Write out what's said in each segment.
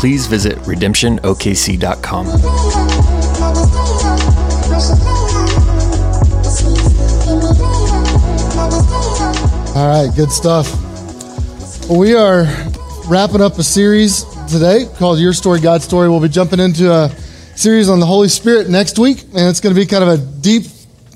please visit redemptionokc.com. All right, good stuff. We are wrapping up a series today called Your Story, God's Story. We'll be jumping into a series on the Holy Spirit next week, and it's going to be kind of a deep,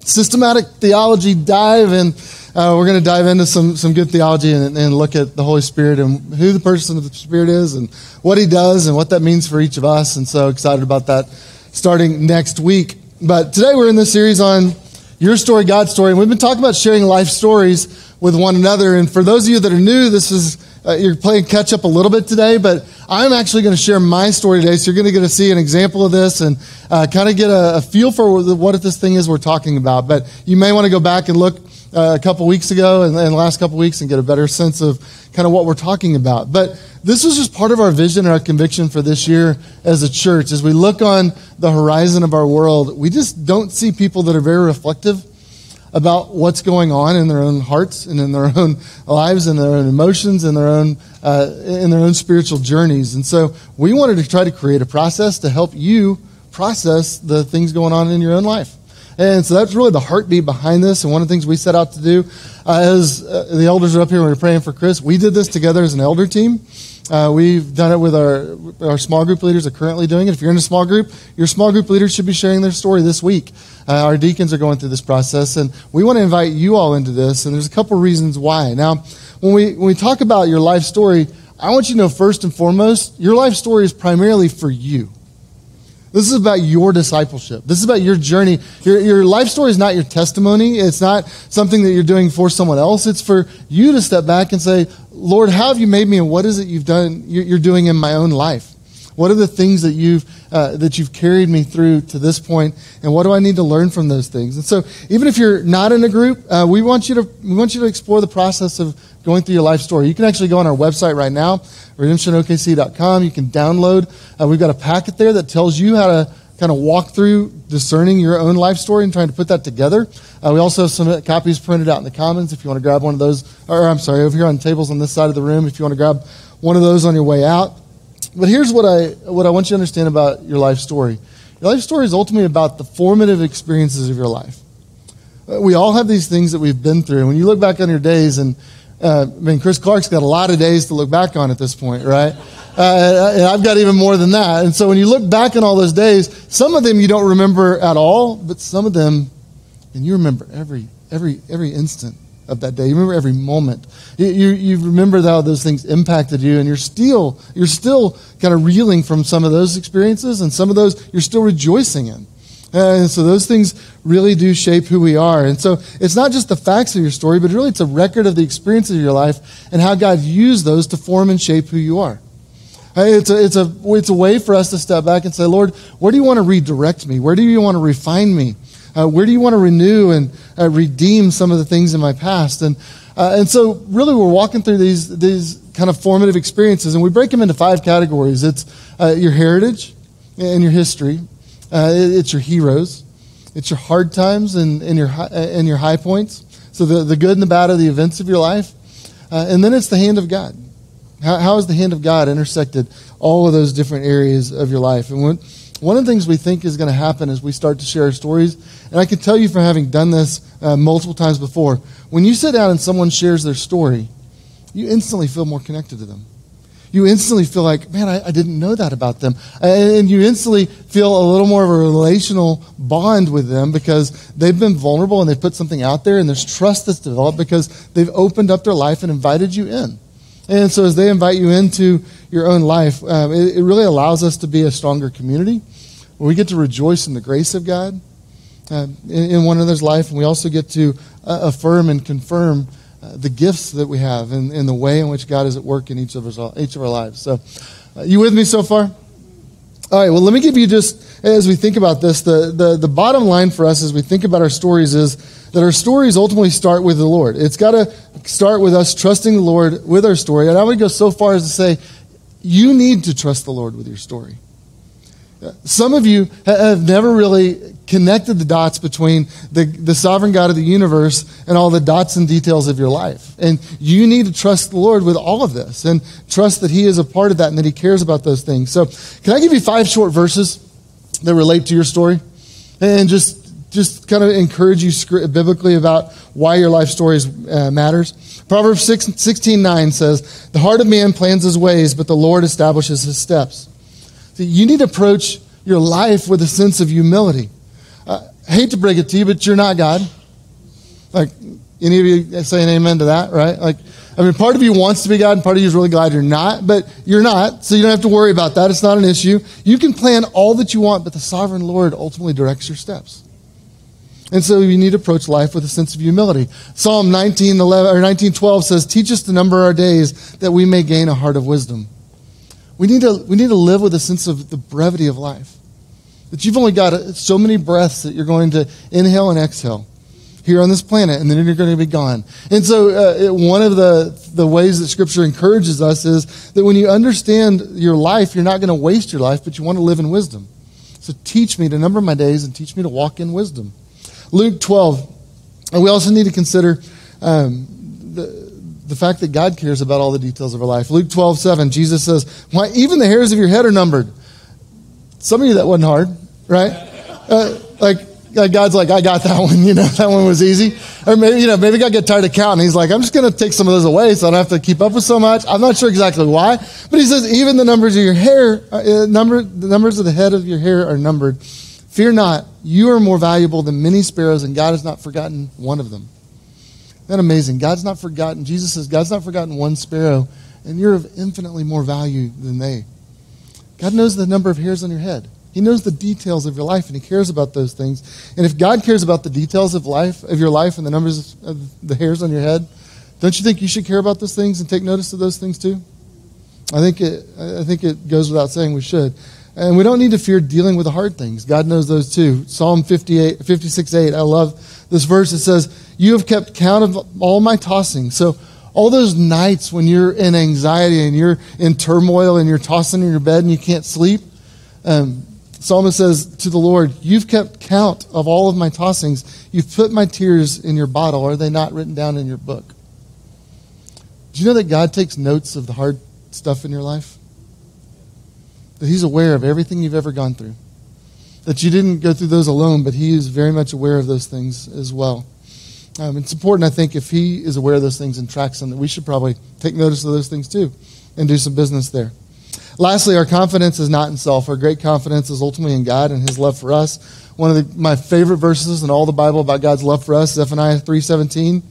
systematic theology dive, and uh, we're going to dive into some, some good theology and, and look at the Holy Spirit and who the person of the Spirit is and what he does and what that means for each of us. And so excited about that starting next week. But today we're in this series on Your Story, God's Story, and we've been talking about sharing life stories with one another. And for those of you that are new, this is uh, you're playing catch up a little bit today, but I'm actually going to share my story today. So you're going to get to see an example of this and uh, kind of get a, a, feel for what this thing is we're talking about. But you may want to go back and look uh, a couple weeks ago and, and last couple weeks and get a better sense of kind of what we're talking about. But this was just part of our vision and our conviction for this year as a church. As we look on the horizon of our world, we just don't see people that are very reflective about what's going on in their own hearts and in their own lives and their own emotions and their own uh, in their own spiritual journeys. And so we wanted to try to create a process to help you process the things going on in your own life. And so that's really the heartbeat behind this. And one of the things we set out to do, uh, as uh, the elders are up here, we were praying for Chris. We did this together as an elder team. Uh, we've done it with our our small group leaders are currently doing it. If you're in a small group, your small group leaders should be sharing their story this week. Uh, our deacons are going through this process, and we want to invite you all into this. And there's a couple reasons why. Now, when we when we talk about your life story, I want you to know first and foremost, your life story is primarily for you. This is about your discipleship. This is about your journey. Your, your life story is not your testimony. It's not something that you're doing for someone else. It's for you to step back and say, Lord, how have you made me and what is it you've done, you're doing in my own life? What are the things that you've, uh, that you've carried me through to this point, and what do I need to learn from those things? And so, even if you're not in a group, uh, we want you to we want you to explore the process of going through your life story. You can actually go on our website right now, redemptionokc.com. You can download. Uh, we've got a packet there that tells you how to kind of walk through discerning your own life story and trying to put that together. Uh, we also have some copies printed out in the commons if you want to grab one of those, or I'm sorry, over here on tables on this side of the room if you want to grab one of those on your way out. But here's what I, what I want you to understand about your life story. Your life story is ultimately about the formative experiences of your life. Uh, we all have these things that we've been through. When you look back on your days, and uh, I mean, Chris Clark's got a lot of days to look back on at this point, right? Uh, and I've got even more than that. And so when you look back on all those days, some of them you don't remember at all, but some of them, and you remember every, every, every instant of that day. You remember every moment. You, you, you, remember how those things impacted you, and you're still, you're still kind of reeling from some of those experiences, and some of those you're still rejoicing in. And so those things really do shape who we are. And so it's not just the facts of your story, but really it's a record of the experiences of your life and how God used those to form and shape who you are. It's a, it's, a, it's a way for us to step back and say, Lord, where do you want to redirect me? Where do you want to refine me? Uh, where do you want to renew and uh, redeem some of the things in my past? And, uh, and so, really, we're walking through these, these kind of formative experiences, and we break them into five categories it's uh, your heritage and your history, uh, it's your heroes, it's your hard times and, and, your, high, and your high points. So, the, the good and the bad of the events of your life. Uh, and then it's the hand of God. How, how has the hand of God intersected all of those different areas of your life? And when, one of the things we think is going to happen as we start to share our stories, and I can tell you from having done this uh, multiple times before, when you sit down and someone shares their story, you instantly feel more connected to them. You instantly feel like, man, I, I didn't know that about them. And you instantly feel a little more of a relational bond with them because they've been vulnerable and they've put something out there and there's trust that's developed because they've opened up their life and invited you in. And so as they invite you into your own life, um, it, it, really allows us to be a stronger community where we get to rejoice in the grace of God uh, in, in, one another's life, and we also get to uh, affirm and confirm uh, the gifts that we have and, in the way in which God is at work in each of, us, each of our lives. So, uh, you with me so far? All right, well, let me give you just, as we think about this, the, the, the bottom line for us as we think about our stories is that our stories ultimately start with the Lord. It's got to start with us trusting the Lord with our story. And I would go so far as to say, you need to trust the Lord with your story. Some of you have never really connected the dots between the, the sovereign God of the universe and all the dots and details of your life. And you need to trust the Lord with all of this and trust that He is a part of that and that He cares about those things. So, can I give you five short verses that relate to your story? And just just kind of encourage you biblically about why your life story uh, matters. Proverbs 6, 16 9 says, The heart of man plans his ways, but the Lord establishes his steps. See, you need to approach your life with a sense of humility. Uh, I hate to break it to you, but you're not God. Like, any of you saying amen to that, right? Like, I mean, part of you wants to be God, and part of you is really glad you're not, but you're not, so you don't have to worry about that. It's not an issue. You can plan all that you want, but the sovereign Lord ultimately directs your steps. And so you need to approach life with a sense of humility. Psalm 19, 11, or 1912 says, Teach us to number our days that we may gain a heart of wisdom. We need, to, we need to live with a sense of the brevity of life. That you've only got so many breaths that you're going to inhale and exhale here on this planet, and then you're going to be gone. And so, uh, it, one of the, the ways that Scripture encourages us is that when you understand your life, you're not going to waste your life, but you want to live in wisdom. So, teach me to number my days and teach me to walk in wisdom. Luke 12, and we also need to consider um, the, fact that God cares about all the details of our life. Luke 12, 7, Jesus says, Why, even the hairs of your head are numbered. Some of you, that wasn't hard, right? Uh, like, God's like, I got that one, you know, that one was easy. Or maybe, you know, maybe God get tired of counting. He's like, I'm just going to take some of those away so I don't have to keep up with so much. I'm not sure exactly why, but he says, even the numbers of your hair, uh, number, the numbers of the head of your hair are numbered. Fear not, you are more valuable than many sparrows, and God has not forgotten one of them. That amazing? God's not forgotten. Jesus says, God's not forgotten one sparrow, and you're of infinitely more value than they. God knows the number of hairs on your head. He knows the details of your life, and He cares about those things. And if God cares about the details of life, of your life, and the numbers of the hairs on your head, don't you think you should care about those things and take notice of those things too? I think it, I think it goes without saying we should. And we don't need to fear dealing with the hard things. God knows those too. Psalm 58, 56, 8. I love this verse. It says, You have kept count of all my tossing. So, all those nights when you're in anxiety and you're in turmoil and you're tossing in your bed and you can't sleep, um, Psalmist says to the Lord, You've kept count of all of my tossings. You've put my tears in your bottle. Are they not written down in your book? Do you know that God takes notes of the hard stuff in your life? that He's aware of everything you've ever gone through. That you didn't go through those alone, but He is very much aware of those things as well. Um, it's important, I think, if He is aware of those things and tracks them, that we should probably take notice of those things too and do some business there. Lastly, our confidence is not in self. Our great confidence is ultimately in God and His love for us. One of the, my favorite verses in all the Bible about God's love for us, is Zephaniah 3.17.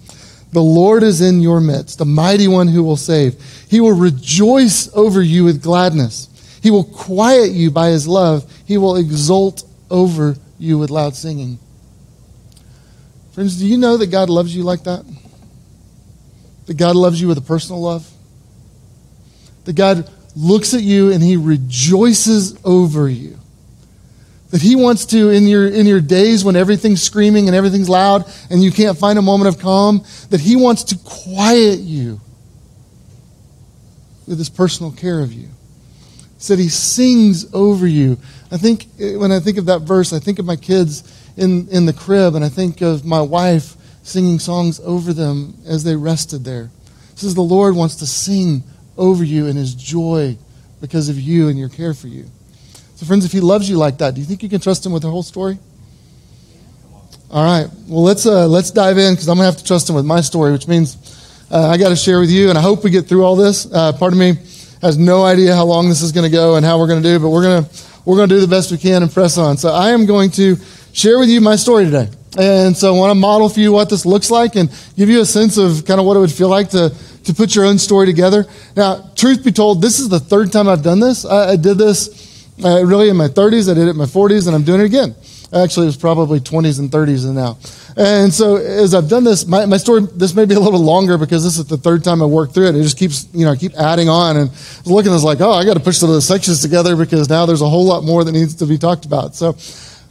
The Lord is in your midst, the mighty one who will save. He will rejoice over you with gladness. He will quiet you by his love. He will exult over you with loud singing. Friends, do you know that God loves you like that? That God loves you with a personal love? That God looks at you and he rejoices over you. That he wants to, in your, in your days when everything's screaming and everything's loud and you can't find a moment of calm, that he wants to quiet you with his personal care of you said he sings over you. I think eh, when I think of that verse, I think of my kids in, in the crib, and I think of my wife singing songs over them as they rested there. It says the Lord wants to sing over you in his joy because of you and your care for you. So, friends, if he loves you like that, do you think you can trust him with the whole story? All right. Well, let's uh, let's dive in because I'm gonna have to trust him with my story, which means uh, I got to share with you, and I hope we get through all this. Uh, pardon me has no idea how long this is going to go and how we're going to do, but we're to we're going to do the best we can and press on. So I am going to share with you my story today. And so I want to model for you what this looks like and give you a sense of kind of what it would feel like to, to put your own story together. Now, truth be told, this is the third time I've done this. I, I did this uh, really in my 30s. I did it in my 40s, and I'm doing it again. Actually, it was probably 20s and 30s and now. And so as I've done this, my, my story, this may be a little longer because this is the third time I worked through it. It just keeps, you know, I keep adding on and looking, I was like, oh, I got to push some of the sections together because now there's a whole lot more that needs to be talked about. So,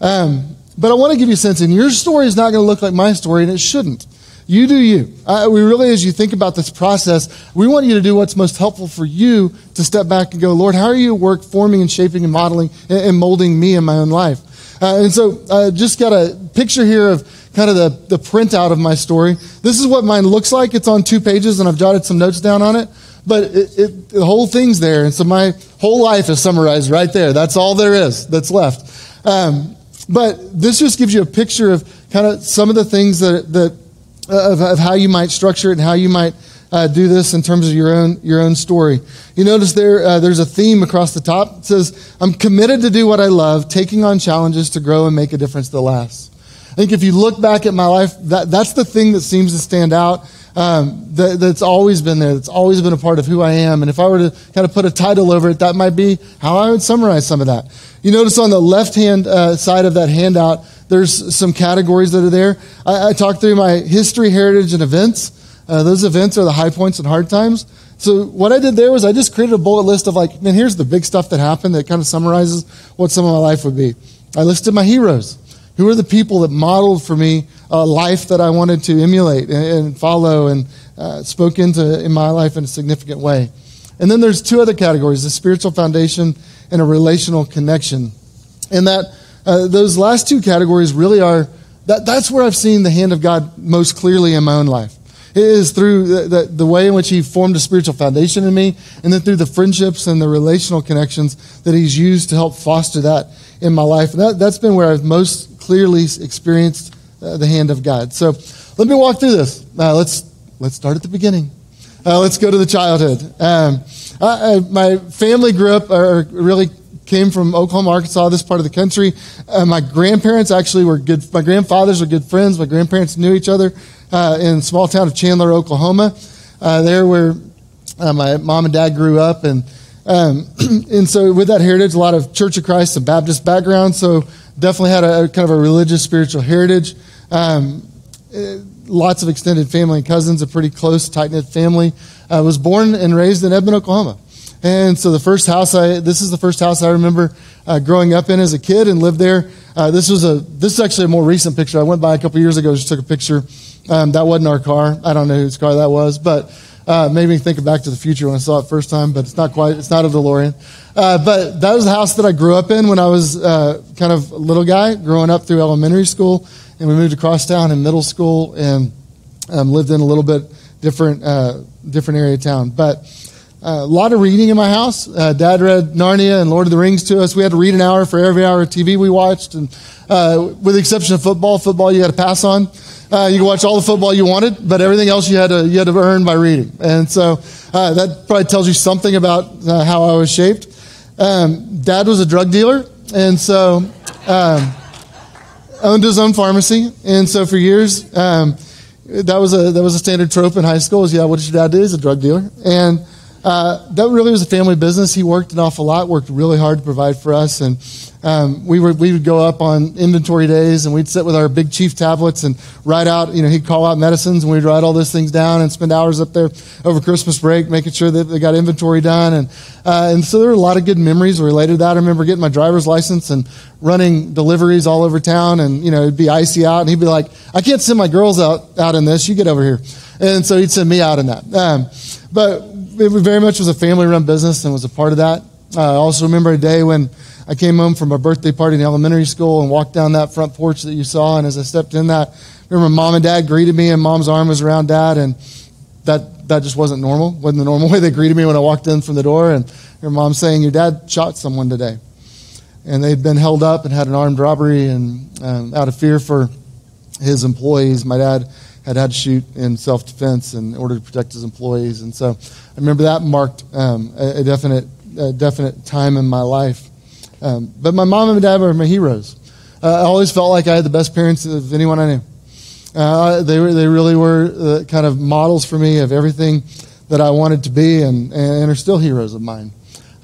um, but I want to give you a sense, and your story is not going to look like my story, and it shouldn't. You do you. Uh, we really, as you think about this process, we want you to do what's most helpful for you to step back and go, Lord, how are you at work forming and shaping and modeling and, molding me in my own life? Uh, and so I uh, just got a picture here of kind of the, the printout of my story. This is what mine looks like. It's on two pages, and I've jotted some notes down on it. But it, it, the whole thing's there. And so my whole life is summarized right there. That's all there is that's left. Um, but this just gives you a picture of kind of some of the things that, that of, of how you might structure it and how you might uh, do this in terms of your own your own story. You notice there uh, there's a theme across the top. It says, "I'm committed to do what I love, taking on challenges to grow and make a difference that lasts." I think if you look back at my life, that, that's the thing that seems to stand out. Um, that, that's always been there. That's always been a part of who I am. And if I were to kind of put a title over it, that might be how I would summarize some of that. You notice on the left hand uh, side of that handout, there's some categories that are there. I, I talked through my history, heritage, and events. Uh, those events are the high points and hard times. So what I did there was I just created a bullet list of like, man, here's the big stuff that happened that kind of summarizes what some of my life would be. I listed my heroes. Who are the people that modeled for me a life that I wanted to emulate and, and follow and uh, spoke into in my life in a significant way? And then there's two other categories: the spiritual foundation and a relational connection. And that uh, those last two categories really are that, that's where I've seen the hand of God most clearly in my own life. It is through the, the, the, way in which He formed a spiritual foundation in me, and then through the friendships and the relational connections that He's used to help foster that in my life. And that, that's been where I've most clearly experienced uh, the hand of God. So let me walk through this. Uh, let's, let's start at the beginning. Uh, let's go to the childhood. Um, I, I, my family grew up, or really came from Oklahoma, Arkansas, this part of the country. Uh, my grandparents actually were good. My grandfathers were good friends. My grandparents knew each other uh, in small town of Chandler, Oklahoma. Uh, there where uh, my mom and dad grew up, and um, and so with that heritage, a lot of Church of Christ and Baptist background. So definitely had a, a kind of a religious, spiritual heritage. Um, uh, lots of extended family and cousins, a pretty close, tight knit family. I was born and raised in Edmond, Oklahoma. And so the first house I, this is the first house I remember uh, growing up in as a kid and lived there. Uh, this was a, this is actually a more recent picture. I went by a couple years ago, just took a picture. Um, that wasn't our car. I don't know whose car that was, but uh, made me think of Back to the Future when I saw it first time, but it's not quite, it's not a DeLorean. Uh, but that was the house that I grew up in when I was uh, kind of a little guy, growing up through elementary school. And we moved across town in middle school and um, lived in a little bit different, uh, different area of town. But a lot of reading in my house. Uh, Dad read Narnia and Lord of the Rings to us. We had to read an hour for every hour of TV we watched. And uh, with the exception of football, football you had to pass on. Uh, you could watch all the football you wanted, but everything else you had to, you had to earn by reading. And so uh, that probably tells you something about uh, how I was shaped. Um, Dad was a drug dealer, and so um, owned his own pharmacy. And so for years, um, that was a that was a standard trope in high school. Is yeah, what did your dad do? He's a drug dealer, and uh, that really was a family business. He worked an awful lot, worked really hard to provide for us, and um, we were we would go up on inventory days and we'd sit with our big chief tablets and write out. You know, he'd call out medicines and we'd write all those things down and spend hours up there over Christmas break making sure that they got inventory done. And uh, and so there were a lot of good memories related to that. I remember getting my driver's license and running deliveries all over town, and you know it'd be icy out, and he'd be like, "I can't send my girls out out in this. You get over here." And so he'd send me out in that. Um, but it very much was a family run business and was a part of that. I also remember a day when I came home from a birthday party in elementary school and walked down that front porch that you saw. And as I stepped in that, I remember mom and dad greeted me, and mom's arm was around dad, and that that just wasn't normal. wasn't the normal way they greeted me when I walked in from the door. And your mom saying, "Your dad shot someone today," and they'd been held up and had an armed robbery, and um, out of fear for his employees, my dad had had to shoot in self defense in order to protect his employees. And so I remember that marked um, a, a, definite, a definite time in my life. Um, but my mom and my dad were my heroes. Uh, I always felt like I had the best parents of anyone I knew. Uh, they, were, they really were kind of models for me of everything that I wanted to be and, and are still heroes of mine.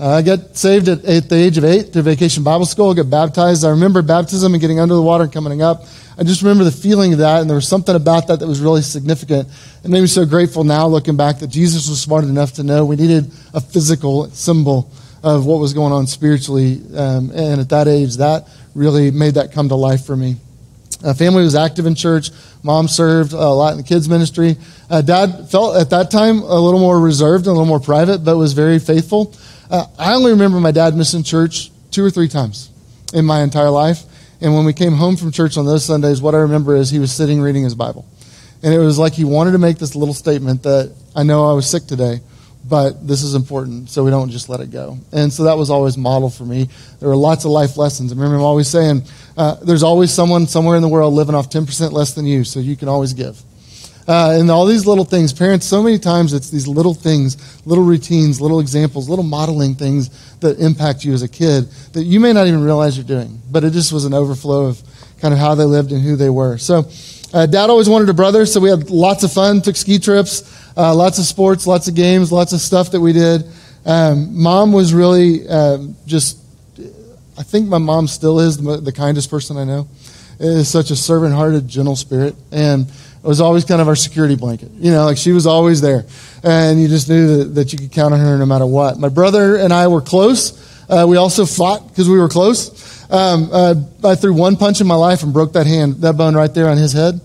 Uh, I got saved at, at, the age of eight through vacation Bible school. I got baptized. I remember baptism and getting under the water and coming up. I just remember the feeling of that, and there was something about that that was really significant. It made me so grateful now, looking back, that Jesus was smart enough to know we needed a physical symbol of what was going on spiritually. Um, and at that age, that really made that come to life for me. Uh, family was active in church. Mom served a lot in the kids' ministry. Uh, Dad felt at that time a little more reserved and a little more private, but was very faithful. Uh, I only remember my dad missing church two or three times in my entire life. And when we came home from church on those Sundays, what I remember is he was sitting reading his Bible. And it was like he wanted to make this little statement that I know I was sick today, but this is important, so we don't just let it go. And so that was always model for me. There were lots of life lessons. I remember him always saying, uh, There's always someone somewhere in the world living off 10% less than you, so you can always give. Uh, and all these little things, parents, so many times it's these little things, little routines, little examples, little modeling things that impact you as a kid that you may not even realize you're doing. But it just was an overflow of kind of how they lived and who they were. So, uh, dad always wanted a brother, so we had lots of fun, took ski trips, uh, lots of sports, lots of games, lots of stuff that we did. Um, mom was really um, just, I think my mom still is the, the kindest person I know. Is such a servant hearted, gentle spirit. And was always kind of our security blanket. You know, like she was always there. And you just knew that, that you could count on her no matter what. My brother and I were close. Uh, we also fought because we were close. Um, uh, I threw one punch in my life and broke that hand, that bone right there on his head.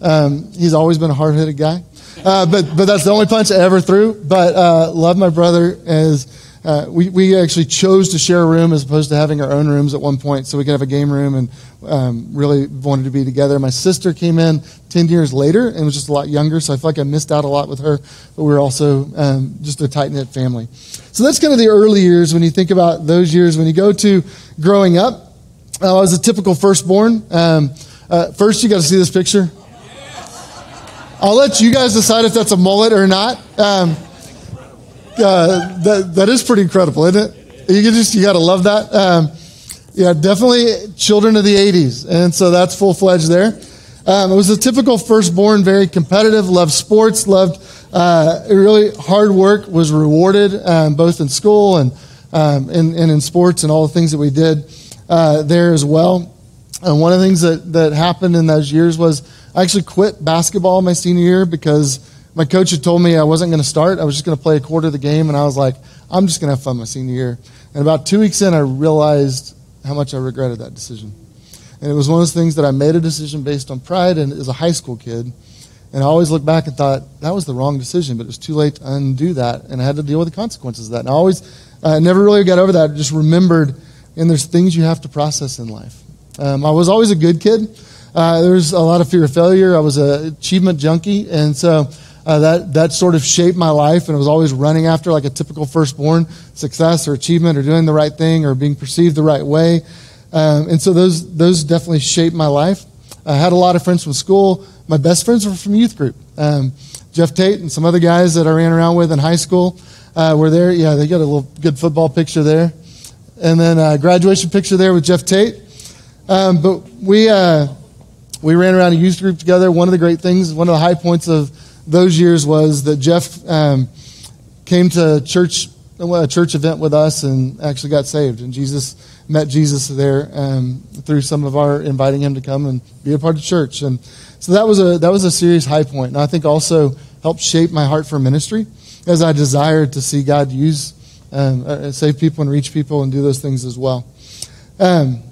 Um, he's always been a hard headed guy. Uh, but, but that's the only punch I ever threw. But uh, love my brother as uh, we, we actually chose to share a room as opposed to having our own rooms at one point so we could have a game room and um, really wanted to be together. My sister came in 10 years later and was just a lot younger, so I feel like I missed out a lot with her, but we were also um, just a tight knit family. So that's kind of the early years when you think about those years. When you go to growing up, uh, I was a typical firstborn. Um, uh, first, you got to see this picture. I'll let you guys decide if that's a mullet or not. Um, uh, that, that is pretty incredible, isn't it? You just, you got to love that. Yeah, definitely children of the 80s. And so that's full fledged there. Um, it was a typical firstborn, very competitive, loved sports, loved uh, really hard work, was rewarded um, both in school and, um, and, and, in sports and all the things that we did uh, there as well. And one of the things that, that happened in those years was I actually quit basketball my senior year because my coach had told me I wasn't going to start. I was just going to play a quarter of the game, and I was like, I'm just going to have fun my senior year. And about two weeks in, I realized how much I regretted that decision. And it was one of those things that I made a decision based on pride and as a high school kid. And I always look back and thought, that was the wrong decision, but it was too late to undo that. And I had to deal with the consequences of that. And I always, I never really got over that. I just remembered, and there's things you have to process in life. Um, I was always a good kid. Uh, there was a lot of fear of failure. I was an achievement junkie. And so uh, that, that sort of shaped my life, and I was always running after like a typical firstborn success or achievement or doing the right thing or being perceived the right way. Um, and so those, those definitely shaped my life. I had a lot of friends from school. My best friends were from youth group. Um, Jeff Tate and some other guys that I ran around with in high school uh, were there. Yeah, they got a little good football picture there. And then a graduation picture there with Jeff Tate. Um, but we, uh, we ran around a youth group together. One of the great things, one of the high points of those years was that Jeff um, came to church a church event with us and actually got saved. And Jesus met Jesus there um, through some of our inviting him to come and be a part of church. And so that was a that was a serious high. And I think also helped shape my heart for ministry as I desired to see God use um, uh, save people and reach people and do those things as well. Um,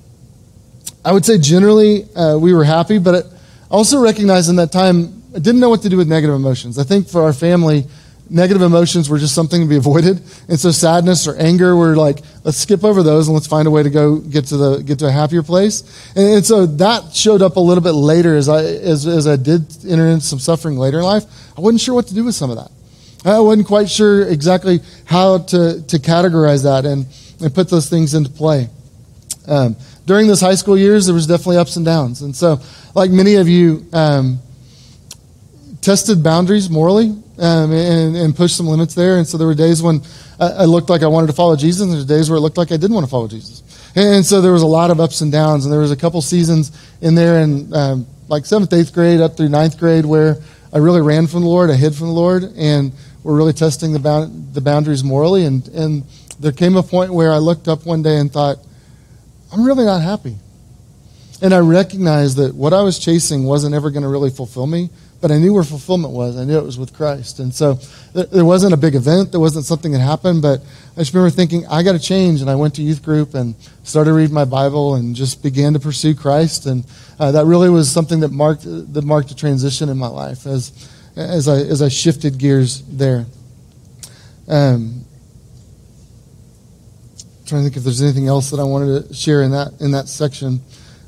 I would say generally uh, we were happy, but I also recognized in that time I didn't know what to do with negative emotions. I think for our family, negative emotions were just something to be avoided. And so sadness or anger were like, let's skip over those and let's find a way to go get to the get to a happier place. And, and so that showed up a little bit later as I as, as I did enter into some suffering later in life. I wasn't sure what to do with some of that. I wasn't quite sure exactly how to, to categorize that and, and put those things into play. Um, during those high school years, there was definitely ups and downs. And so, like many of you, um, tested boundaries morally um, and, and, pushed some limits there. And so there were days when I, looked like I wanted to follow Jesus, and there were days where it looked like I didn't want to follow Jesus. And, and so there was a lot of ups and downs, and there was a couple seasons in there in um, like seventh, eighth grade up through ninth grade where I really ran from the Lord, I hid from the Lord, and we're really testing the, bound, the boundaries morally. And, and there came a point where I looked up one day and thought, I'm really not happy. And I recognized that what I was chasing wasn't ever going to really fulfill me, but I knew where fulfillment was. I knew it was with Christ. And so there wasn't a big event, there wasn't something that happened, but I just remember thinking, I got to change. And I went to youth group and started reading my Bible and just began to pursue Christ. And uh, that really was something that marked, that marked a transition in my life as, as, I, as I shifted gears there. Um, trying to think if there's anything else that I wanted to share in that, in that section.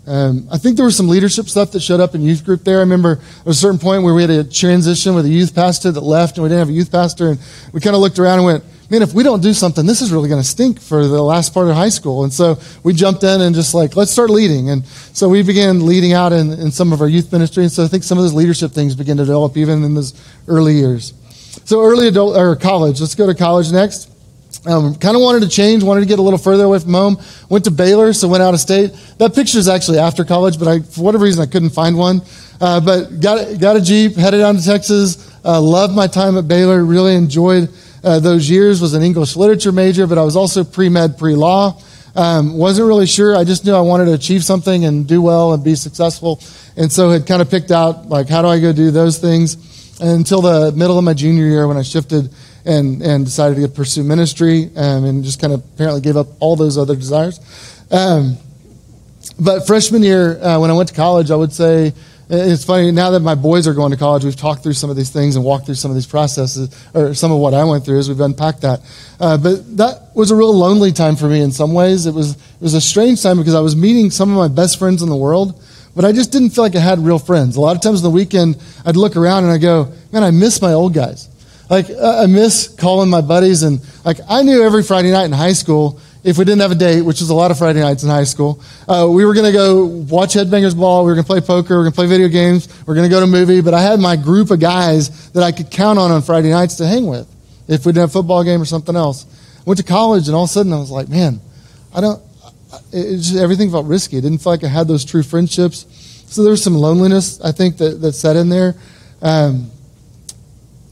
Um, I think there was some leadership stuff that showed up in youth group there. I remember at a certain point where we had a transition with a youth pastor that left and we didn't have a youth pastor and we kind of looked around and went, man, if we don't do something, this is really going to stink for the last part of high school. And so we jumped in and just like, let's start leading. And so we began leading out in, in some of our youth ministry. And so I think some of those leadership things began to develop even in those early years. So early adult or college, let's go to college next. Um, kind of wanted to change, wanted to get a little further away from home. Went to Baylor, so went out of state. That picture is actually after college, but I, for whatever reason, I couldn't find one. Uh, but got got a Jeep, headed down to Texas. Uh, loved my time at Baylor. Really enjoyed uh, those years. Was an English literature major, but I was also pre med, pre law. Um, wasn't really sure. I just knew I wanted to achieve something and do well and be successful, and so had kind of picked out like how do I go do those things. And until the middle of my junior year, when I shifted and, and decided to pursue ministry um, and just kind of apparently gave up all those other desires. Um, but freshman year, uh, when I went to college, I would say it's funny now that my boys are going to college. We've talked through some of these things and walked through some of these processes, or some of what I went through as we've unpacked that. Uh, but that was a real lonely time for me in some ways. It was it was a strange time because I was meeting some of my best friends in the world, but I just didn't feel like I had real friends. A lot of times on the weekend, I'd look around and I go, "Man, I miss my old guys." Like, I miss calling my buddies. And, like, I knew every Friday night in high school, if we didn't have a date, which was a lot of Friday nights in high school, uh, we were going to go watch Headbangers Ball. We were going to play poker. We were going to play video games. We are going to go to a movie. But I had my group of guys that I could count on on Friday nights to hang with if we didn't have a football game or something else. I went to college, and all of a sudden I was like, man, I don't, it just, everything felt risky. It didn't feel like I had those true friendships. So there was some loneliness, I think, that, that set in there. Um,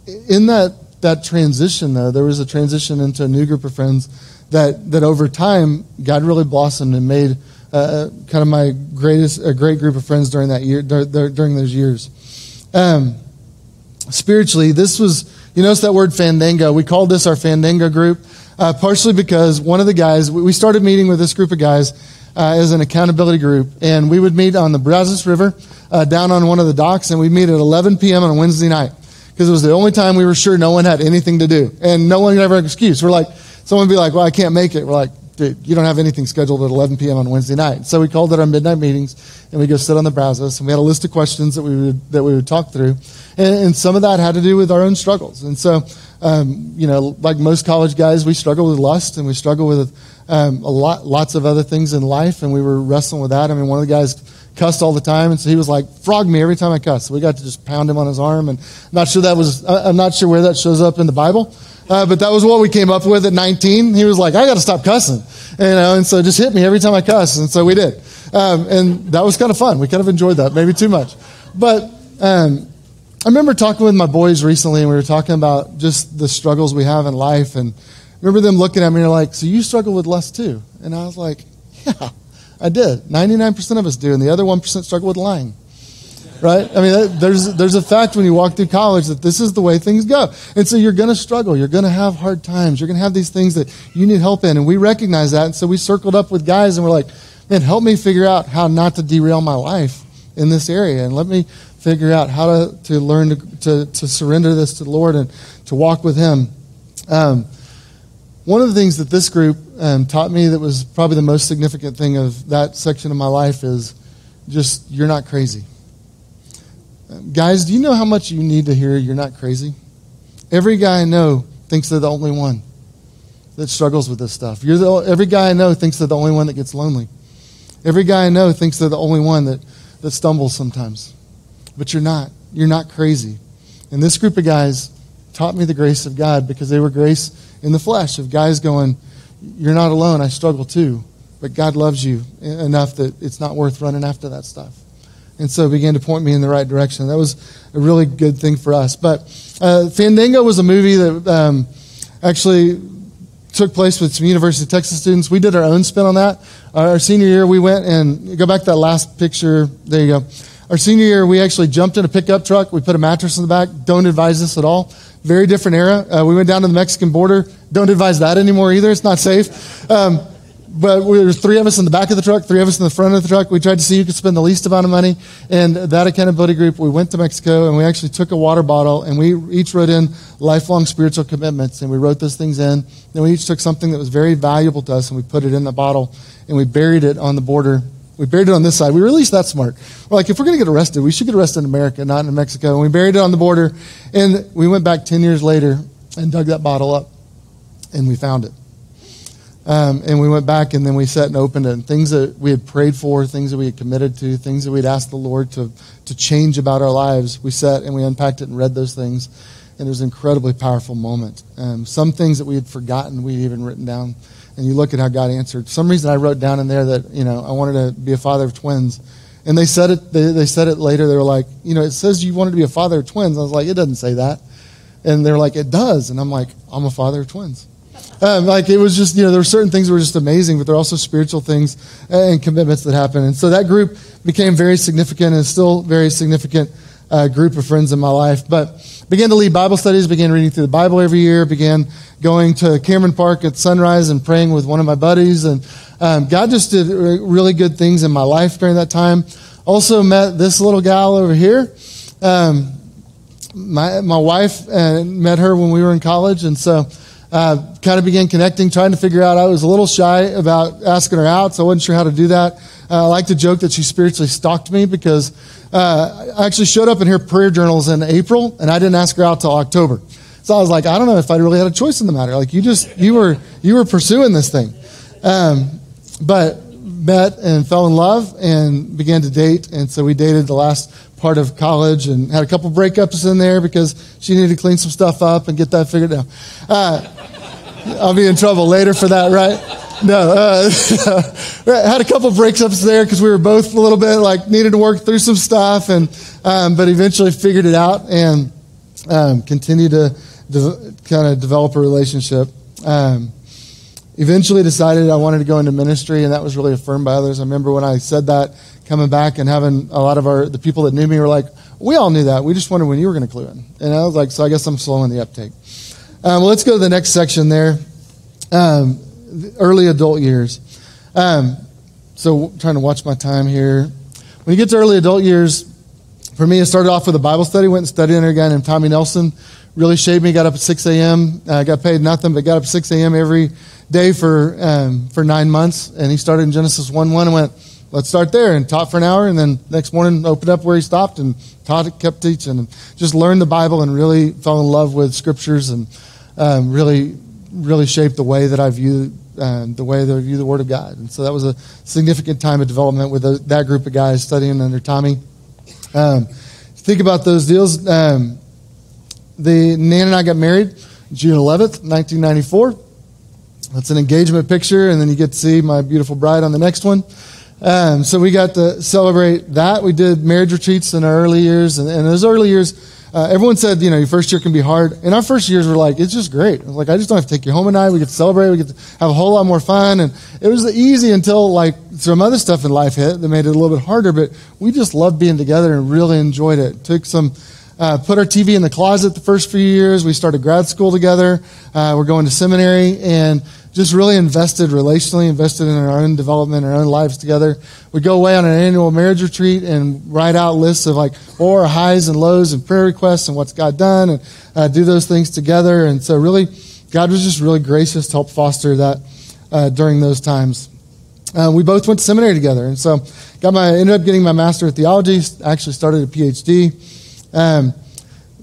in that that transition though there was a transition into a new group of friends that that over time god really blossomed and made uh, uh kind of my greatest a great group of friends during that year during those years. Um, spiritually this was you notice that word fandango? We called this our fandango group uh, partially because one of the guys we started meeting with this group of guys uh, as an accountability group and we would meet on the brazos river uh, down on one of the docks and we'd meet at 11 p.m on a wednesday night because it was the only time we were sure no one had anything to do. And no one ever had an excuse. We're like, someone would be like, well, I can't make it. We're like, dude, you don't have anything scheduled at 11 p.m. on Wednesday night. So we called it our midnight meetings, and we go sit on the Brazos, and we had a list of questions that we would, that we would talk through. And, and some of that had to do with our own struggles. And so, um, you know, like most college guys, we struggle with lust, and we struggle with um, a lot, lots of other things in life, and we were wrestling with that. I mean, one of the guys cussed all the time, and so he was like, "Frog me every time I cuss." So we got to just pound him on his arm, and I'm not sure that was. I'm not sure where that shows up in the Bible, uh, but that was what we came up with at 19. He was like, "I got to stop cussing," you know, and so just hit me every time I cuss, and so we did, um, and that was kind of fun. We kind of enjoyed that, maybe too much, but. Um, I remember talking with my boys recently, and we were talking about just the struggles we have in life. And remember them looking at me and they're like, So you struggle with lust too? And I was like, Yeah. I did. 99% of us do, and the other 1% struggle with lying. Right? I mean, there's, there's a fact when you walk through college that this is the way things go. And so you're going to struggle. You're going to have hard times. You're going to have these things that you need help in. And we recognize that. And so we circled up with guys and we're like, man, help me figure out how not to derail my life in this area. And let me figure out how to, to learn to, to, to surrender this to the Lord and to walk with Him. Um, one of the things that this group um, taught me that was probably the most significant thing of that section of my life is just you're not crazy. Um, guys, do you know how much you need to hear you're not crazy? Every guy I know thinks they're the only one that struggles with this stuff. You're the, every guy I know thinks they're the only one that gets lonely. Every guy I know thinks they're the only one that, that stumbles sometimes. But you're not. You're not crazy. And this group of guys taught me the grace of God because they were grace in the flesh of guys going, You're not alone, I struggle too. But God loves you enough that it's not worth running after that stuff. And so began to point me in the right direction. That was a really good thing for us. But uh, Fandango was a movie that um, actually took place with some University of Texas students. We did our own spin on that. Our senior year, we went and go back to that last picture. There you go. Our senior year, we actually jumped in a pickup truck. We put a mattress in the back. Don't advise this at all. Very different era. Uh, we went down to the Mexican border. Don't advise that anymore either. It's not safe. Um, but we were three of us in the back of the truck, three of us in the front of the truck. We tried to see who could spend the least amount of money. And that accountability group, we went to Mexico and we actually took a water bottle and we each wrote in lifelong spiritual commitments. And we wrote those things in. Then we each took something that was very valuable to us and we put it in the bottle and we buried it on the border. We buried it on this side. We were at least that smart. We're like, if we're going to get arrested, we should get arrested in America, not in Mexico. And we buried it on the border. And we went back 10 years later and dug that bottle up and we found it. Um, and we went back and then we sat and opened it. And things that we had prayed for, things that we had committed to, things that we'd asked the Lord to, to change about our lives, we sat and we unpacked it and read those things. And it was an incredibly powerful moment. Um, some things that we had forgotten, we'd even written down. And you look at how God answered. Some reason, I wrote down in there that, you know, I wanted to be a father of twins. And they said it, they, they said it later. They were like, you know, it says you wanted to be a father of twins. I was like, it doesn't say that. And they're like, it does. And I'm like, I'm a father of twins. Um, like it was just, you know, there were certain things that were just amazing, but there are also spiritual things and commitments that happen. And so that group became very significant and still very significant uh, group of friends in my life. But began to lead Bible studies, began reading through the Bible every year, began going to Cameron Park at sunrise and praying with one of my buddies. And um, God just did really good things in my life during that time. Also met this little gal over here. Um, my, my wife uh, met her when we were in college. And so uh, kind of began connecting, trying to figure out. I was a little shy about asking her out, so I wasn't sure how to do that. Uh, I like to joke that she spiritually stalked me because uh, I actually showed up in her prayer journals in April, and I didn't ask her out till October. So I was like, I don't know if I really had a choice in the matter. Like you just you were you were pursuing this thing, um, but met and fell in love and began to date, and so we dated the last part of college and had a couple breakups in there because she needed to clean some stuff up and get that figured out. Uh, I'll be in trouble later for that, right? No, uh, had a couple breakups there because we were both a little bit like needed to work through some stuff, and um, but eventually figured it out and um, continued to de- kind of develop a relationship. Um, eventually decided I wanted to go into ministry, and that was really affirmed by others. I remember when I said that, coming back and having a lot of our the people that knew me were like, "We all knew that. We just wondered when you were going to clue in." And I was like, "So I guess I'm slowing the uptake." Um, let's go to the next section there. Um, early adult years. Um, so trying to watch my time here. When you get to early adult years, for me, it started off with a Bible study. Went and studied under a guy named Tommy Nelson. Really shaped me. Got up at 6 a.m. Uh, got paid nothing, but got up at 6 a.m. every day for um, for nine months. And he started in Genesis 1 1 and went, let's start there and taught for an hour and then next morning opened up where he stopped and taught kept teaching and just learned the bible and really fell in love with scriptures and um, really really shaped the way that i view uh, the way that i view the word of god. And so that was a significant time of development with that group of guys studying under tommy. Um, think about those deals. Um, the nan and i got married june 11th 1994 that's an engagement picture and then you get to see my beautiful bride on the next one. Um, so we got to celebrate that. We did marriage retreats in our early years, and in those early years, uh, everyone said, you know, your first year can be hard. In our first years, we're like, it's just great. like, I just don't have to take you home at night. We get to celebrate. We get to have a whole lot more fun. And it was easy until like some other stuff in life hit that made it a little bit harder. But we just loved being together and really enjoyed it. Took some, uh, put our TV in the closet the first few years. We started grad school together. Uh, we're going to seminary and just really invested relationally, invested in our own development, our own lives together. We go away on an annual marriage retreat and write out lists of like or highs and lows and prayer requests and what's God done and uh, do those things together. And so really, God was just really gracious to help foster that uh, during those times. Uh, we both went to seminary together, and so got my ended up getting my master of theology. Actually started a PhD. Um,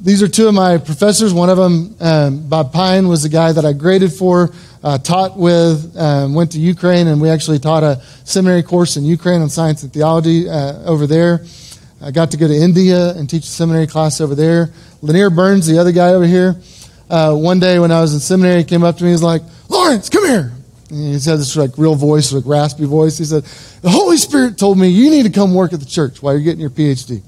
these are two of my professors. One of them, um, Bob Pyne, was the guy that I graded for uh, taught with, um, went to Ukraine, and we actually taught a seminary course in Ukraine on science and theology uh, over there. I got to go to India and teach a seminary class over there. Lanier Burns, the other guy over here, uh, one day when I was in seminary, he came up to me. He's like, Lawrence, come here. And he said this like real voice, like raspy voice. He said, "The Holy Spirit told me you need to come work at the church while you're getting your PhD."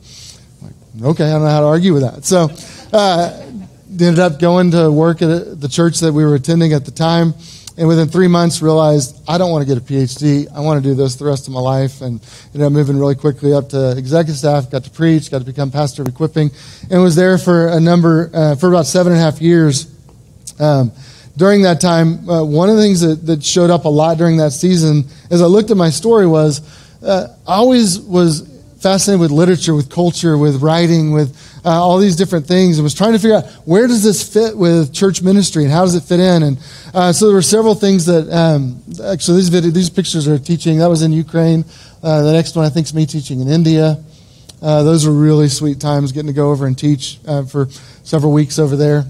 Okay, I don't know how to argue with that. So, uh, ended up going to work at the church that we were attending at the time. and within three months realized I don't want to get a PhD. I want to do this the rest of my life. And ended up moving really quickly up to executive staff, got to preach, got to become pastor of equipping, and was there for a number, uh, for about seven and a half years. Um, during that time, uh, one of the things that, that showed up a lot during that season, as I looked at my story, was uh, I always was fascinated with literature, with culture, with writing, with uh, all these different things, and was trying to figure out where does this fit with church ministry and how does it fit in. And uh, so there were several things that um, actually these video, these pictures are teaching. That was in Ukraine. Uh, the next one I think is me teaching in India. Uh, those were really sweet times getting to go over and teach uh, for several weeks over there.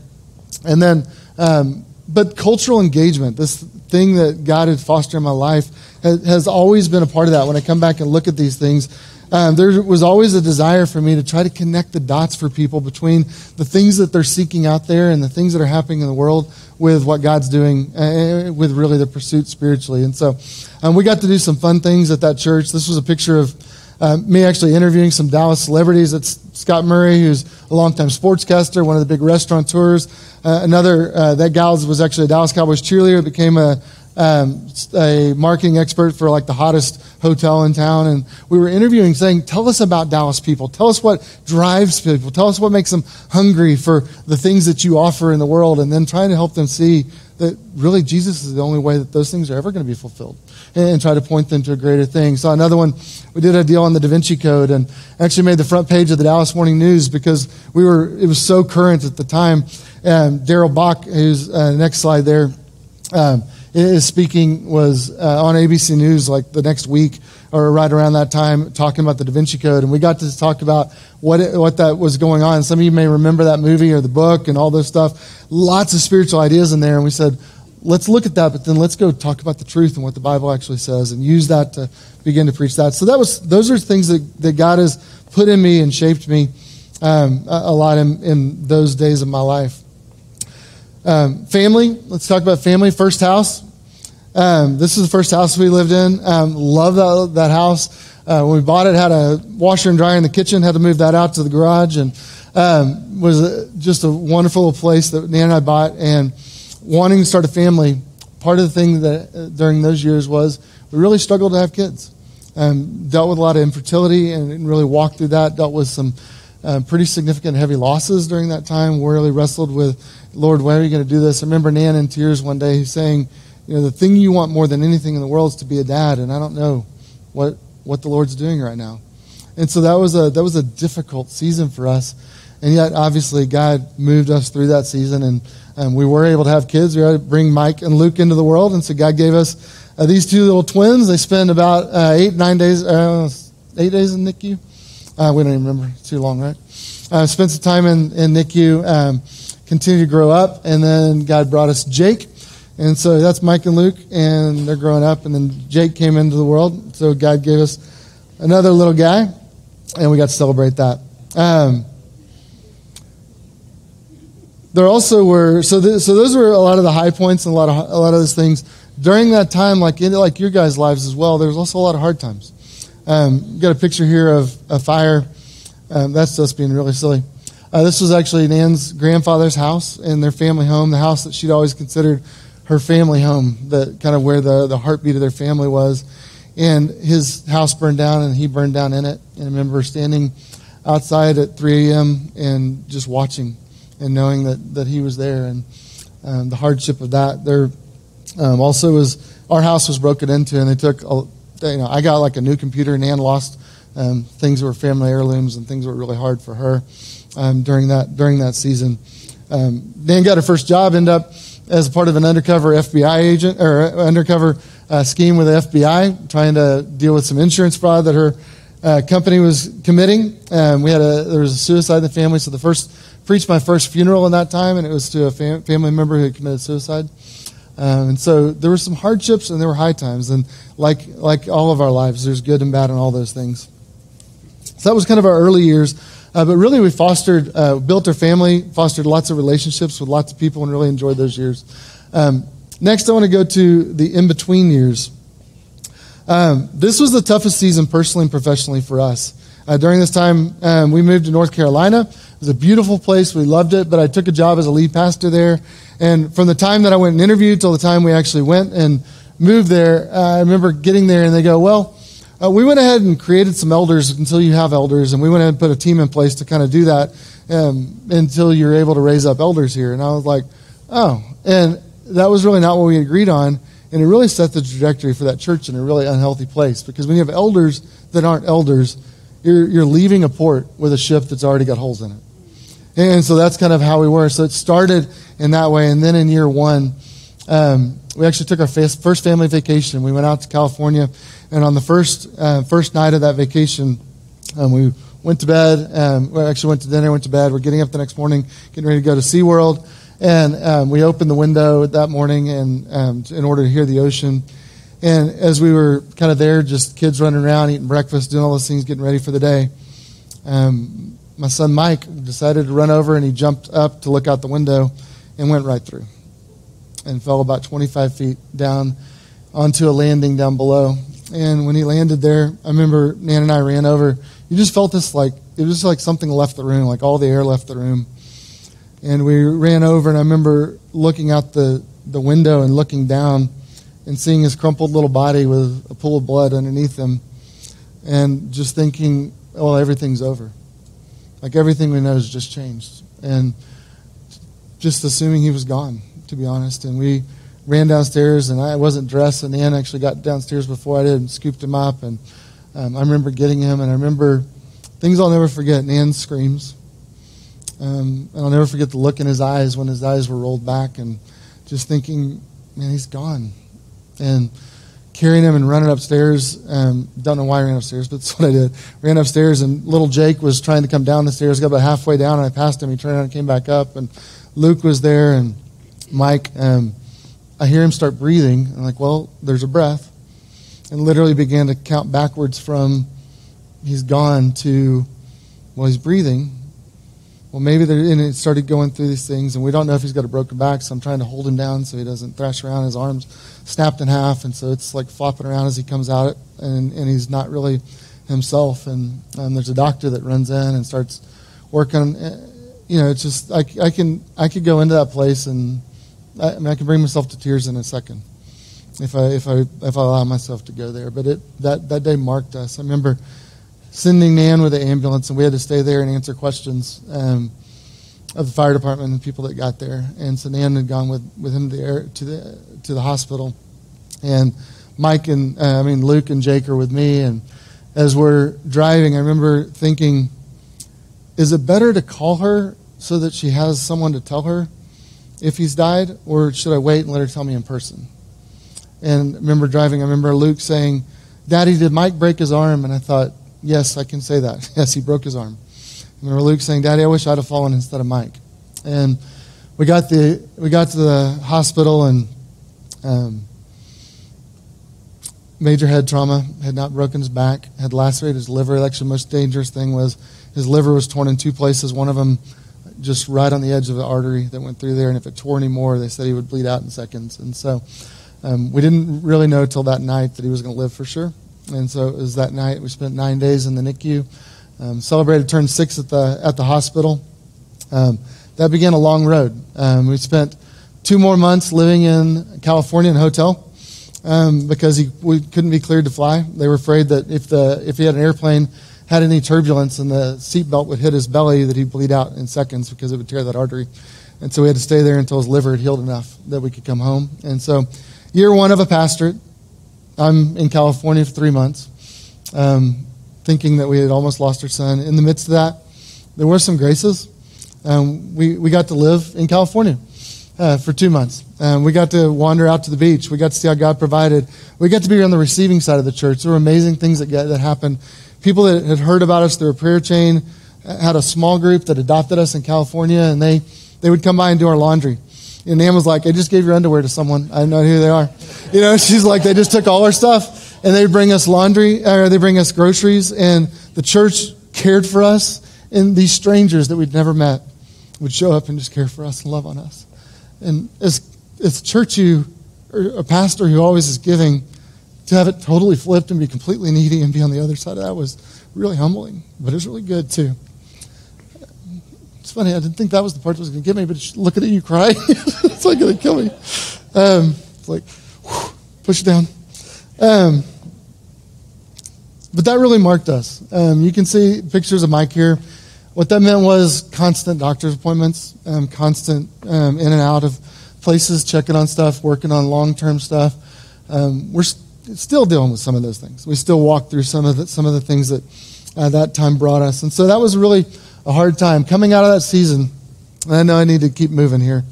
And then, um, but cultural engagement, this thing that God had fostered in my life, has, has always been a part of that. When I come back and look at these things, um, there was always a desire for me to try to connect the dots for people between the things that they're seeking out there and the things that are happening in the world with what God's doing, uh, with really the pursuit spiritually. And so um, we got to do some fun things at that church. This was a picture of uh, me actually interviewing some Dallas celebrities. It's Scott Murray, who's a longtime sportscaster, one of the big restaurateurs. Uh, another, uh, that gal was actually a Dallas Cowboys cheerleader, became a um, a marketing expert for like the hottest hotel in town, and we were interviewing, saying, "Tell us about Dallas people. Tell us what drives people. Tell us what makes them hungry for the things that you offer in the world," and then trying to help them see that really Jesus is the only way that those things are ever going to be fulfilled, and, try to point them to a greater thing. So another one, we did a deal on the Da Vinci Code, and actually made the front page of the Dallas Morning News because we were it was so current at the time. Darrell Bock, who's uh, next slide there. Um, his speaking was uh, on ABC News like the next week or right around that time, talking about the Da Vinci Code, and we got to talk about what it, what that was going on. Some of you may remember that movie or the book and all this stuff. Lots of spiritual ideas in there, and we said, let's look at that, but then let's go talk about the truth and what the Bible actually says, and use that to begin to preach that. So that was those are things that, that God has put in me and shaped me um, a, a, lot in, in those days of my life. Um, family, let's talk about family. First house. Um, this is the first house we lived in. Um, love that, that house. Uh, when we bought it, had a washer and dryer in the kitchen, had to move that out to the garage, and um, was a, just a wonderful place that Nan and I bought. And wanting to start a family, part of the thing that uh, during those years was we really struggled to have kids. Um, dealt with a lot of infertility and really walked through that. Dealt with some uh, pretty significant heavy losses during that time. Really wrestled with Lord, why are you going to do this? I remember Nan in tears one day saying, you know, the thing you want more than anything in the world is to be a dad, and I don't know what what the Lord's doing right now. And so that was a that was a difficult season for us, and yet obviously God moved us through that season, and um, we were able to have kids. We able to bring Mike and Luke into the world, and so God gave us uh, these two little twins. They spend about uh, eight nine days, uh, eight days in NICU. Uh, we don't even remember too long, right? Uh, spent some time in in NICU. Um, continue to grow up, and then God brought us Jake. And so that's Mike and Luke, and they're growing up. And then Jake came into the world, so God gave us another little guy, and we got to celebrate that. Um, there also were so th- so those were a lot of the high points and a lot of a lot of those things during that time, like in, like your guys' lives as well. There was also a lot of hard times. Um, got a picture here of a fire. Um, that's just being really silly. Uh, this was actually Nan's grandfather's house and their family home, the house that she'd always considered her family home, that kind of where the, the heartbeat of their family was. And his house burned down and he burned down in it. And I remember standing outside at 3 a.m. and just watching and knowing that, that he was there and um, the hardship of that. There um, also was, our house was broken into and they took, a, you know, I got like a new computer and Nan lost um, things that were family heirlooms and things that were really hard for her um, during that during that season. Um, Nan got her first job, ended up as part of an undercover FBI agent or undercover uh, scheme with the FBI, trying to deal with some insurance fraud that her uh, company was committing. Um, we had a there was a suicide in the family, so the first preached my first funeral in that time, and it was to a fam- family member who had committed suicide. Um, and so there were some hardships and there were high times, and like like all of our lives, there's good and bad and all those things. So that was kind of our early years. Uh, but really, we fostered, uh, built our family, fostered lots of relationships with lots of people, and really enjoyed those years. Um, next, I want to go to the in between years. Um, this was the toughest season personally and professionally for us. Uh, during this time, um, we moved to North Carolina. It was a beautiful place. We loved it, but I took a job as a lead pastor there. And from the time that I went and interviewed till the time we actually went and moved there, uh, I remember getting there and they go, well, uh, we went ahead and created some elders until you have elders, and we went ahead and put a team in place to kind of do that um, until you're able to raise up elders here. And I was like, oh. And that was really not what we agreed on. And it really set the trajectory for that church in a really unhealthy place because when you have elders that aren't elders, you're, you're leaving a port with a ship that's already got holes in it. And so that's kind of how we were. So it started in that way. And then in year one, um, we actually took our first family vacation. We went out to California. And on the first, uh, first night of that vacation, um, we went to bed. Um, we actually went to dinner, went to bed. We're getting up the next morning, getting ready to go to SeaWorld. And um, we opened the window that morning and um, in order to hear the ocean. And as we were kind of there, just kids running around, eating breakfast, doing all those things, getting ready for the day, um, my son Mike decided to run over and he jumped up to look out the window and went right through and fell about 25 feet down onto a landing down below. And when he landed there, I remember Nan and I ran over. You just felt this like, it was like something left the room, like all the air left the room. And we ran over, and I remember looking out the, the window and looking down and seeing his crumpled little body with a pool of blood underneath him and just thinking, oh, everything's over. Like everything we know has just changed. And just assuming he was gone, to be honest. And we ran downstairs, and I wasn't dressed, and Nan actually got downstairs before I did and scooped him up. And um, I remember getting him, and I remember things I'll never forget. Nan screams. Um, and I'll never forget the look in his eyes when his eyes were rolled back and just thinking, man, he's gone. And carrying him and running upstairs. Um, don't know why I ran upstairs, but that's what I did. Ran upstairs, and little Jake was trying to come down the stairs. Got about halfway down, and I passed him. He turned around and came back up. And Luke was there, and Mike. Um, I hear him start breathing. I'm like, well, there's a breath. And literally began to count backwards from he's gone to, well, he's breathing well, maybe they and it started going through these things, and we don't know if he's got a broken back, so I'm trying to hold him down so he doesn't thrash around. His arms snapped in half, and so it's like flopping around as he comes out, and, and he's not really himself. And um, there's a doctor that runs in and starts working. You know, it's just I, I can I could go into that place, and I, I mean I can bring myself to tears in a second if I if I if I allow myself to go there. But it that that day marked us. I remember sending Nan with the ambulance, and we had to stay there and answer questions um, of the fire department and people that got there. And so Nan had gone with, with him there to the to the hospital, and Mike and uh, I mean Luke and Jake are with me. And as we're driving, I remember thinking, is it better to call her so that she has someone to tell her if he's died, or should I wait and let her tell me in person? And I remember driving. I remember Luke saying, "Daddy, did Mike break his arm?" And I thought, Yes, I can say that. Yes, he broke his arm. I remember Luke saying, Daddy, I wish I'd have fallen instead of Mike. And we got, the, we got to the hospital and um, major head trauma, had not broken his back, had lacerated his liver. Actually, the most dangerous thing was his liver was torn in two places. One of them just right on the edge of the artery that went through there. And if it tore anymore, they said he would bleed out in seconds. And so um, we didn't really know till that night that he was going to live for sure. And so it was that night. We spent nine days in the NICU. Um, celebrated turn six at the at the hospital. Um, that began a long road. Um, we spent two more months living in California in a hotel um, because he we couldn't be cleared to fly. They were afraid that if the if he had an airplane had any turbulence and the seatbelt would hit his belly, that he'd bleed out in seconds because it would tear that artery. And so we had to stay there until his liver had healed enough that we could come home. And so, year one of a pastorate, I'm in California for three months, um, thinking that we had almost lost our son. In the midst of that, there were some graces. Um, we, we got to live in California uh, for two months. Um, we got to wander out to the beach. We got to see how God provided. We got to be on the receiving side of the church. There were amazing things that, that happened. People that had heard about us through a prayer chain had a small group that adopted us in California, and they, they would come by and do our laundry. And Nan was like, I just gave your underwear to someone. I don't know who they are. You know, she's like, they just took all our stuff and they bring us laundry or they bring us groceries. And the church cared for us. And these strangers that we'd never met would show up and just care for us and love on us. And as, a church, you, or a pastor who always is giving, to have it totally flipped and be completely needy and be on the other side of that was really humbling, but it was really good too. It's funny. I didn't think that was the part that was going to get me, but looking at it, you cry, it's like going to kill me. Um, it's like, whew, push it down. Um, but that really marked us. Um, you can see pictures of Mike here. What that meant was constant doctor's appointments, um, constant um, in and out of places, checking on stuff, working on long term stuff. Um, we're st- still dealing with some of those things. We still walk through some of the, some of the things that uh, that time brought us. And so that was really a hard time. Coming out of that season, I know I need to keep moving here.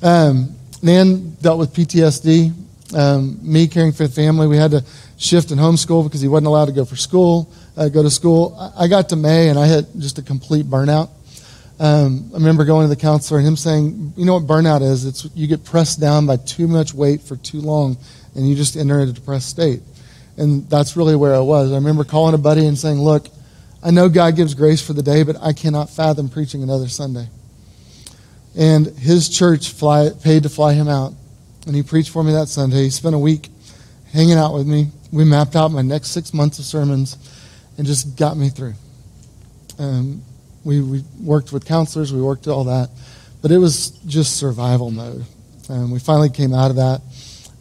Um, Nan dealt with PTSD. Um, me caring for the family, we had to shift and homeschool because he wasn't allowed to go for school, uh, go to school. I, got to May and I had just a complete burnout. Um, I remember going to the counselor and him saying, "You know what burnout is? It's you get pressed down by too much weight for too long, and you just enter a depressed state." And that's really where I was. I remember calling a buddy and saying, "Look, I know God gives grace for the day, but I cannot fathom preaching another Sunday." And his church fly, paid to fly him out, and he preached for me that Sunday. He spent a week hanging out with me. We mapped out my next six months of sermons, and just got me through. Um, we, we worked with counselors, we worked all that, but it was just survival mode. Um, we finally came out of that.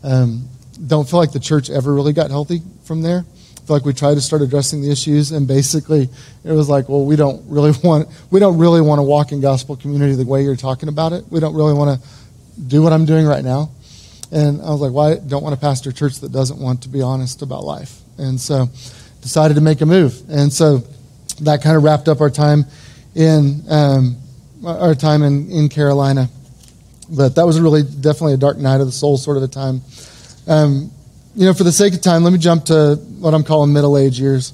Um, don't feel like the church ever really got healthy from there. I feel like we tried to start addressing the issues, and basically it was like, well, we don't really want we don't really want to walk in gospel community the way you're talking about it. We don't really want to do what I'm doing right now. And I was like, well, don't want to pastor a church that doesn't want to be honest about life. And so decided to make a move. And so that kind of wrapped up our time in um, our time in, in Carolina. But that was really definitely a dark night of the soul sort of a time. Um, you know, for the sake of time, let me jump to what I'm calling middle age years.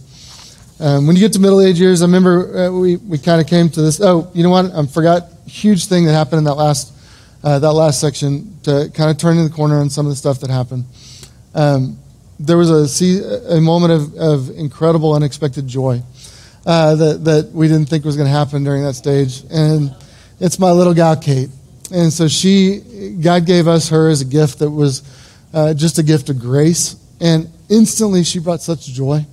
Um, when you get to middle age years, I remember uh, we, we kind of came to this. Oh, you know what? I forgot huge thing that happened in that last uh, that last section to kind of turn in the corner on some of the stuff that happened. Um, there was a, a moment of, of incredible, unexpected joy uh, that, that we didn't think was going to happen during that stage. And it's my little gal, Kate. And so she, God gave us her as a gift that was uh, just a gift of grace. And instantly she brought such joy.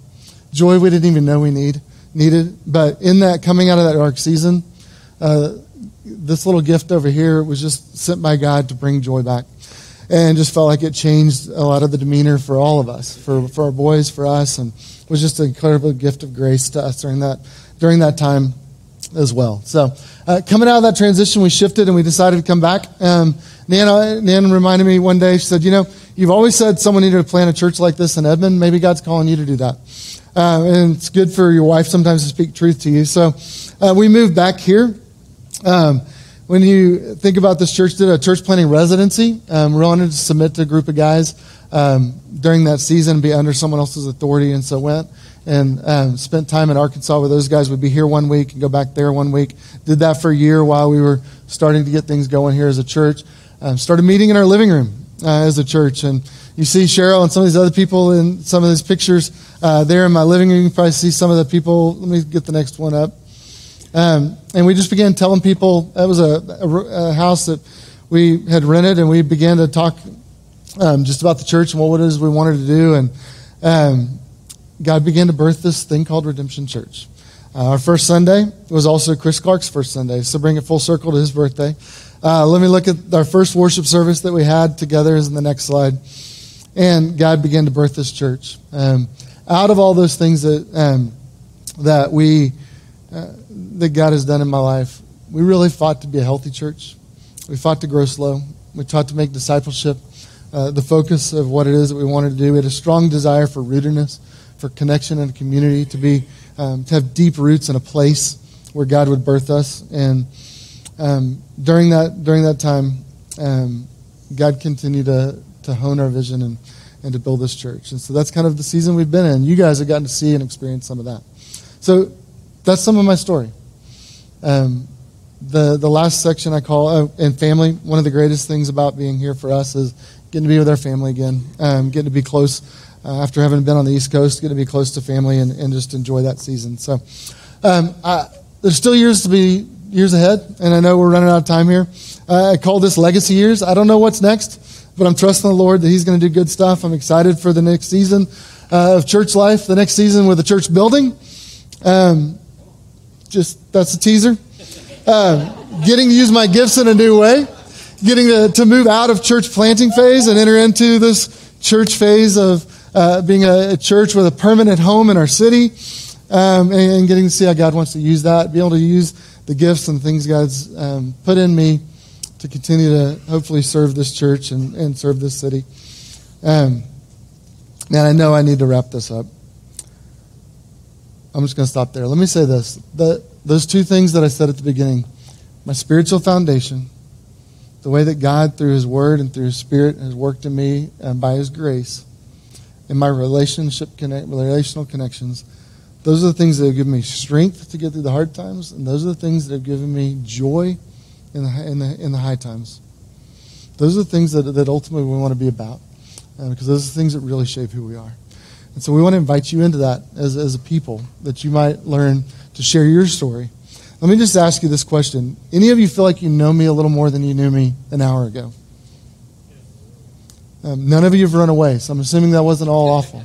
Joy we didn't even know we need, needed. But in that, coming out of that dark season, uh, this little gift over here was just sent by God to bring joy back. And just felt like it changed a lot of the demeanor for all of us, for, for our boys, for us. And was just an incredible gift of grace to us during that during that time as well. So, uh, coming out of that transition, we shifted and we decided to come back. Um, Nan, Nan reminded me one day. She said, "You know, you've always said someone needed to plant a church like this in Edmond. Maybe God's calling you to do that." Uh, and it's good for your wife sometimes to speak truth to you. So, uh, we moved back here. Um, when you think about this church, did a church planting residency. Um, we wanted to submit to a group of guys um, during that season, be under someone else's authority, and so went and um, spent time in Arkansas with those guys. Would be here one week and go back there one week. Did that for a year while we were starting to get things going here as a church. Um, started meeting in our living room uh, as a church, and you see Cheryl and some of these other people in some of these pictures uh, there in my living room. You can probably see some of the people. Let me get the next one up. Um, and we just began telling people that was a, a, a, house that we had rented, and we began to talk um, just about the church and what it is we wanted to do. And um, God began to birth this thing called Redemption Church. Uh, our first Sunday was also Chris Clark's first Sunday, so bring it full circle to his birthday. Uh, let me look at our first worship service that we had together is in the next slide. And God began to birth this church. Um, out of all those things that, um, that we, uh, that God has done in my life, we really fought to be a healthy church. We fought to grow slow. We taught to make discipleship uh, the focus of what it is that we wanted to do. We had a strong desire for rootedness, for connection and community, to be um, to have deep roots in a place where God would birth us. And um, during that during that time, um, God continued to to hone our vision and and to build this church. And so that's kind of the season we've been in. You guys have gotten to see and experience some of that. So that's some of my story. Um, the the last section I call uh, and family. One of the greatest things about being here for us is getting to be with our family again, um, getting to be close uh, after having been on the East Coast, getting to be close to family and, and just enjoy that season. So um, I, there's still years to be years ahead, and I know we're running out of time here. Uh, I call this legacy years. I don't know what's next, but I'm trusting the Lord that He's going to do good stuff. I'm excited for the next season uh, of church life, the next season with the church building. Um, just that's a teaser. uh, getting to use my gifts in a new way, getting to, to move out of church planting phase and enter into this church phase of uh, being a, a, church with a permanent home in our city, um, and, and, getting to see how God wants to use that, be able to use the gifts and things God's um, put in me to continue to hopefully serve this church and, and serve this city. Um, man, I know I need to wrap this up. I'm just going to stop there. Let me say this. The, those two things that I said at the beginning my spiritual foundation, the way that God, through His Word and through His Spirit, has worked in me and by His grace, and my relationship connect, relational connections, those are the things that have given me strength to get through the hard times, and those are the things that have given me joy in the, in the, in the high times. Those are the things that, that ultimately we want to be about, because those are the things that really shape who we are. And so we want to invite you into that as, as a people, that you might learn to share your story. Let me just ask you this question. Any of you feel like you know me a little more than you knew me an hour ago? Um, none of you have run away, so I'm assuming that wasn't all awful.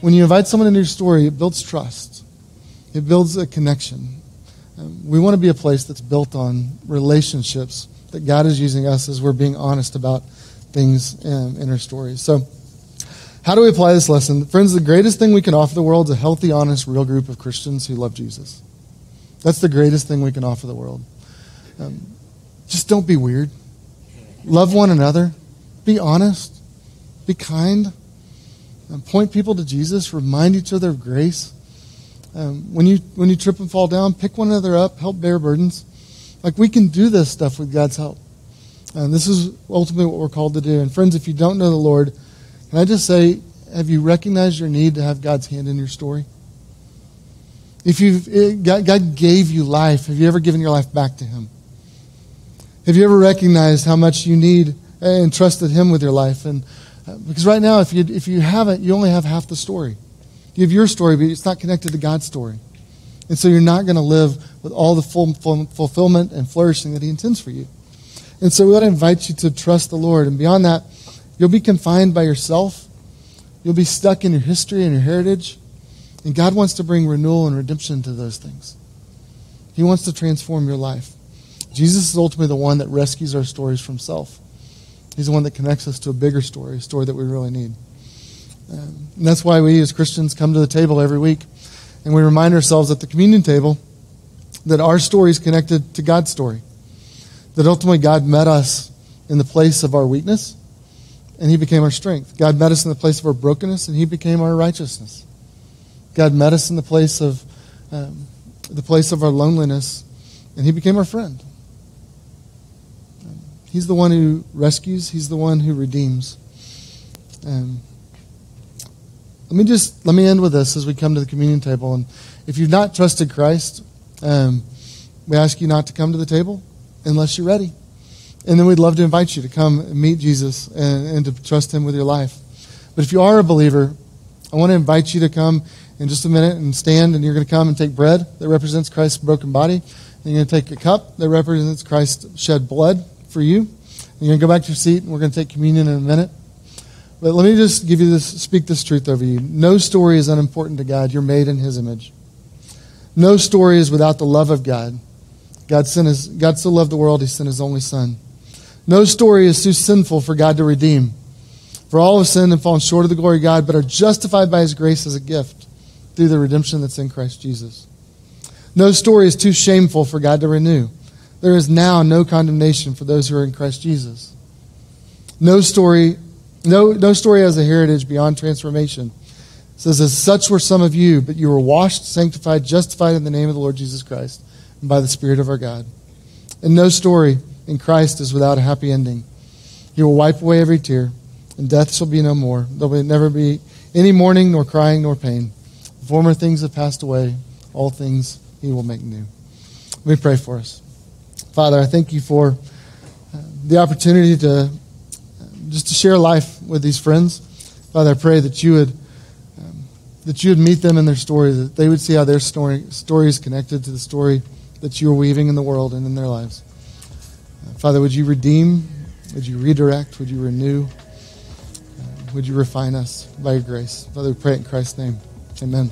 When you invite someone into your story, it builds trust, it builds a connection. Um, we want to be a place that's built on relationships that God is using us as we're being honest about things in, in our stories. So, how do we apply this lesson? Friends, the greatest thing we can offer the world is a healthy, honest, real group of Christians who love Jesus. That's the greatest thing we can offer the world. Um, just don't be weird. Love one another. Be honest. Be kind. Um, point people to Jesus. Remind each other of grace. Um, when, you, when you trip and fall down, pick one another up. Help bear burdens. Like we can do this stuff with God's help. And this is ultimately what we're called to do. And friends, if you don't know the Lord, can I just say, have you recognized your need to have God's hand in your story? If you've, God, gave you life, have you ever given your life back to Him? Have you ever recognized how much you need and trusted Him with your life? And uh, because right now, if you, if you haven't, you only have half the story. You have your story, but it's not connected to God's story. And so you're not going to live with all the full, full, fulfillment and flourishing that He intends for you. And so we want to invite you to trust the Lord. And beyond that, you'll be confined by yourself. You'll be stuck in your history and your heritage. And God wants to bring renewal and redemption to those things. He wants to transform your life. Jesus is ultimately the one that rescues our stories from self. He's the one that connects us to a bigger story, a story that we really need. Um, and that's why we as Christians come to the table every week and we remind ourselves at the communion table that our story is connected to God's story. That ultimately God met us in the place of our weakness and he became our strength. God met us in the place of our brokenness and he became our righteousness. God met us in the place of um, the place of our loneliness and he became our friend. He's the one who rescues, He's the one who redeems. Um, let me just let me end with this as we come to the communion table. And if you've not trusted Christ, um, we ask you not to come to the table unless you're ready. And then we'd love to invite you to come meet Jesus and, and to trust Him with your life. But if you are a believer, I want to invite you to come in just a minute and stand, and you're going to come and take bread that represents Christ's broken body. And you're going to take a cup that represents Christ's shed blood for you. And you're going to go back to your seat, and we're going to take communion in a minute. But let me just give you this, speak this truth over you. No story is unimportant to God. You're made in His image. No story is without the love of God. God, sent his, God so loved the world, He sent His only Son. No story is too sinful for God to redeem. For all have sinned and fallen short of the glory of God, but are justified by His grace as a gift through the redemption that's in Christ Jesus. No story is too shameful for God to renew. There is now no condemnation for those who are in Christ Jesus. No story, no, no story has a heritage beyond transformation. It says, As such were some of you, but you were washed, sanctified, justified in the name of the Lord Jesus Christ and by the Spirit of our God. And no story in Christ is without a happy ending. He will wipe away every tear, and death shall be no more. There will never be any mourning, nor crying, nor pain. Former things have passed away. All things he will make new. Let me pray for us. Father, I thank you for uh, the opportunity to uh, just to share life with these friends. Father, I pray that you would um, that you would meet them in their story, that they would see how their story story is connected to the story that you are weaving in the world and in their lives. Father, would you redeem? Would you redirect? Would you renew? Uh, would you refine us by your grace? Father, we pray in Christ's name. Amen.